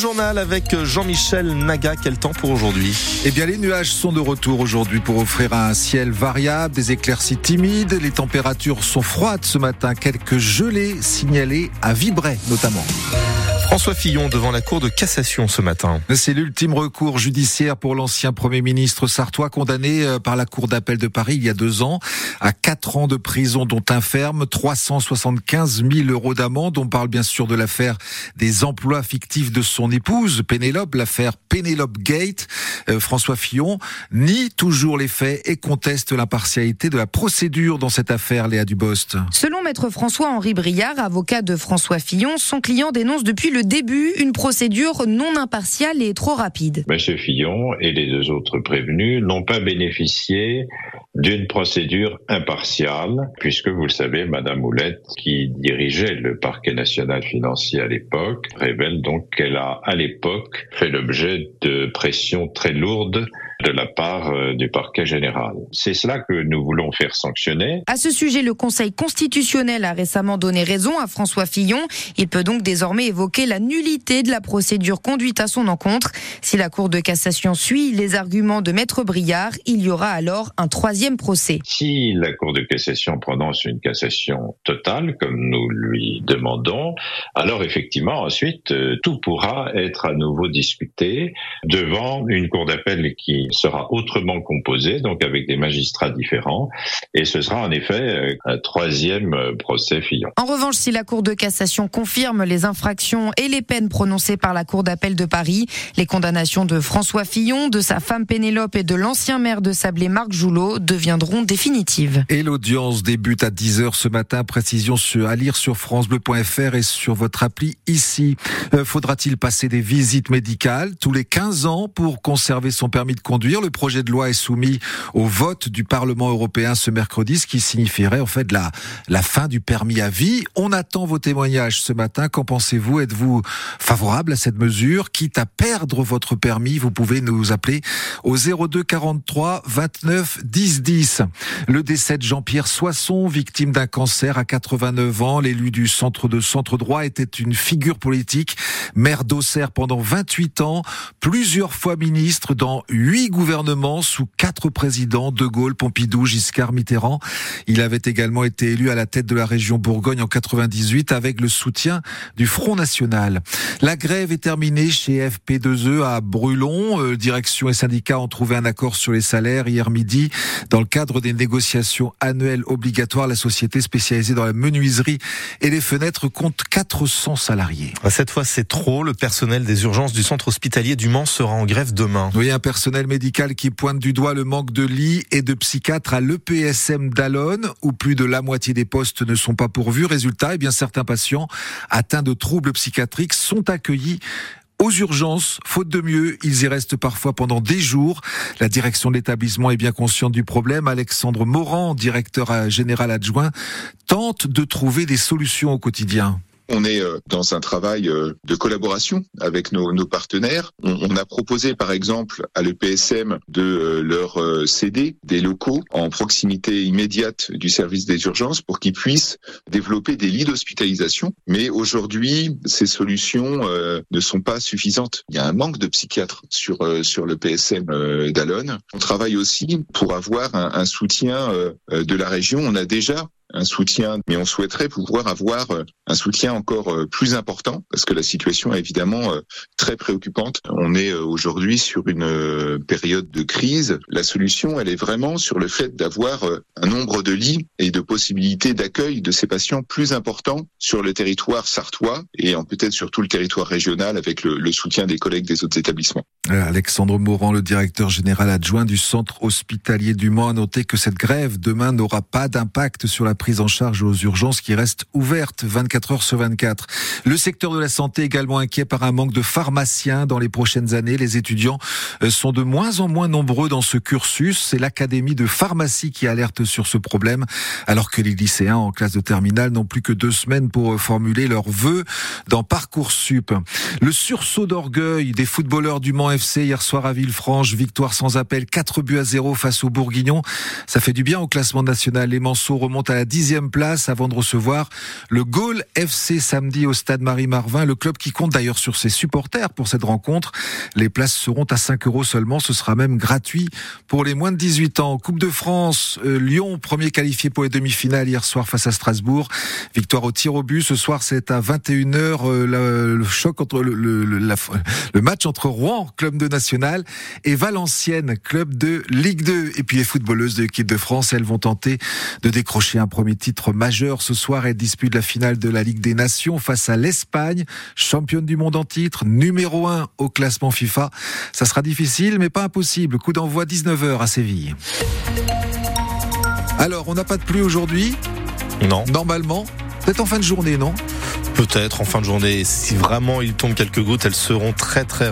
journal avec Jean-Michel Naga. Quel temps pour aujourd'hui Eh bien, les nuages sont de retour aujourd'hui pour offrir un ciel variable, des éclaircies timides. Les températures sont froides ce matin. Quelques gelées signalées à Vibray notamment. François Fillon devant la Cour de cassation ce matin. C'est l'ultime recours judiciaire pour l'ancien Premier ministre sartois condamné euh, par la Cour d'appel de Paris il y a deux ans à quatre ans de prison dont un ferme, 375 000 euros d'amende. On parle bien sûr de l'affaire des emplois fictifs de son épouse, Pénélope, l'affaire Pénélope Gate. Euh, François Fillon nie toujours les faits et conteste l'impartialité de la procédure dans cette affaire, Léa Dubost. Selon maître François-Henri Briard, avocat de François Fillon, son client dénonce depuis le début une procédure non impartiale et trop rapide. Monsieur Fillon et les deux autres prévenus n'ont pas bénéficié d'une procédure impartiale, puisque vous le savez, Madame Moulette, qui dirigeait le parquet national financier à l'époque, révèle donc qu'elle a à l'époque fait l'objet de pressions très lourdes de la part euh, du parquet général. C'est cela que nous voulons faire sanctionner. À ce sujet, le Conseil constitutionnel a récemment donné raison à François Fillon. Il peut donc désormais évoquer la nullité de la procédure conduite à son encontre. Si la Cour de cassation suit les arguments de Maître Briard, il y aura alors un troisième procès. Si la Cour de cassation prononce une cassation totale, comme nous lui demandons, alors effectivement, ensuite, euh, tout pourra être à nouveau discuté devant une Cour d'appel qui sera autrement composé, donc avec des magistrats différents, et ce sera en effet euh, un troisième euh, procès Fillon. En revanche, si la Cour de cassation confirme les infractions et les peines prononcées par la Cour d'appel de Paris, les condamnations de François Fillon, de sa femme Pénélope et de l'ancien maire de Sablé, Marc Joulot, deviendront définitives. Et l'audience débute à 10h ce matin. Précision à lire sur francebleu.fr et sur votre appli ici. Euh, faudra-t-il passer des visites médicales tous les 15 ans pour conserver son permis de conduire le projet de loi est soumis au vote du Parlement européen ce mercredi, ce qui signifierait en fait la, fin du permis à vie. On attend vos témoignages ce matin. Qu'en pensez-vous? Êtes-vous favorable à cette mesure? Quitte à perdre votre permis, vous pouvez nous appeler au 02 43 29 10 10. Le décès de Jean-Pierre Soisson, victime d'un cancer à 89 ans, l'élu du centre de centre droit était une figure politique, maire d'Auxerre pendant 28 ans, plusieurs fois ministre dans huit gouvernement sous quatre présidents, De Gaulle, Pompidou, Giscard, Mitterrand. Il avait également été élu à la tête de la région Bourgogne en 98 avec le soutien du Front National. La grève est terminée chez FP2E à Brulon. Euh, direction et syndicats ont trouvé un accord sur les salaires hier midi. Dans le cadre des négociations annuelles obligatoires, la société spécialisée dans la menuiserie et les fenêtres compte 400 salariés. Cette fois, c'est trop. Le personnel des urgences du centre hospitalier du Mans sera en grève demain. Oui, un personnel médical qui pointe du doigt le manque de lits et de psychiatres à l'EPSM d'Alonne, où plus de la moitié des postes ne sont pas pourvus. Résultat, eh bien, certains patients atteints de troubles psychiatriques sont accueillis aux urgences. Faute de mieux, ils y restent parfois pendant des jours. La direction de l'établissement est bien consciente du problème. Alexandre Morand, directeur général adjoint, tente de trouver des solutions au quotidien. On est euh, dans un travail euh, de collaboration avec nos, partenaires. On, a proposé par exemple à l'EPSM de euh, leur céder des locaux en proximité immédiate du service des urgences pour qu'ils puissent développer des lits d'hospitalisation. Mais aujourd'hui, ces solutions ne sont pas suffisantes. Il y a un manque de psychiatres sur sur le PSM d'Alonne. On travaille aussi pour avoir un, un soutien de la région. On a déjà un soutien, mais on souhaiterait pouvoir avoir euh, un soutien encore euh, plus important parce que la situation est évidemment euh, très préoccupante. On est aujourd'hui sur une période de crise. La solution, elle est vraiment sur le fait d'avoir un nombre de lits et de possibilités d'accueil de ces patients plus importants sur le territoire sartois et peut-être sur tout le territoire régional avec le, le soutien des collègues des autres établissements. Alexandre Morand, le directeur général adjoint du centre hospitalier du Mans, a noté que cette grève demain n'aura pas d'impact sur la prise en charge aux urgences qui restent ouvertes 24 heures sur 24. Le secteur de la santé est également inquiet par un manque de pharmaciens dans les prochaines années. Les étudiants euh, sont de moins en moins nombreux dans ce cursus. C'est l'académie de pharmacie qui alerte sur ce problème, alors que les lycéens en classe de terminale n'ont plus que deux semaines pour euh, formuler leurs vœux dans Parcoursup. Le sursaut d'orgueil des footballeurs du Mans FC hier soir à Villefranche, victoire sans appel, 4 buts à 0 face aux Bourguignons. Ça fait du bien au classement national. Les Manceaux remontent à la dixième place avant de recevoir le Gaulle FC samedi au stade Marie-Marvin, le club qui compte d'ailleurs sur ses supporters pour cette rencontre. Les places seront à 5 euros seulement, ce sera même gratuit pour les moins de 18 ans. Coupe de France, euh, Lyon, premier qualifié pour les demi-finales hier soir face à Strasbourg. Victoire au tir au but, ce soir c'est à 21h euh, le, choc entre le, le, le, match entre Rouen, club de national, et Valenciennes, club de Ligue 2. Et puis les footballeuses de l'équipe de France, elles vont tenter de décrocher un premier titre majeur ce soir. Elles disputent la finale de la Ligue des Nations face à l'Espagne, championne du monde en titre, numéro 1 au classement FIFA. Ça sera difficile, mais pas impossible. Coup d'envoi 19h à Séville. Alors, on n'a pas de pluie aujourd'hui? Non. Normalement. Peut-être en fin de journée, non? Peut-être en fin de journée. Si vraiment il tombe quelques gouttes, elles seront très très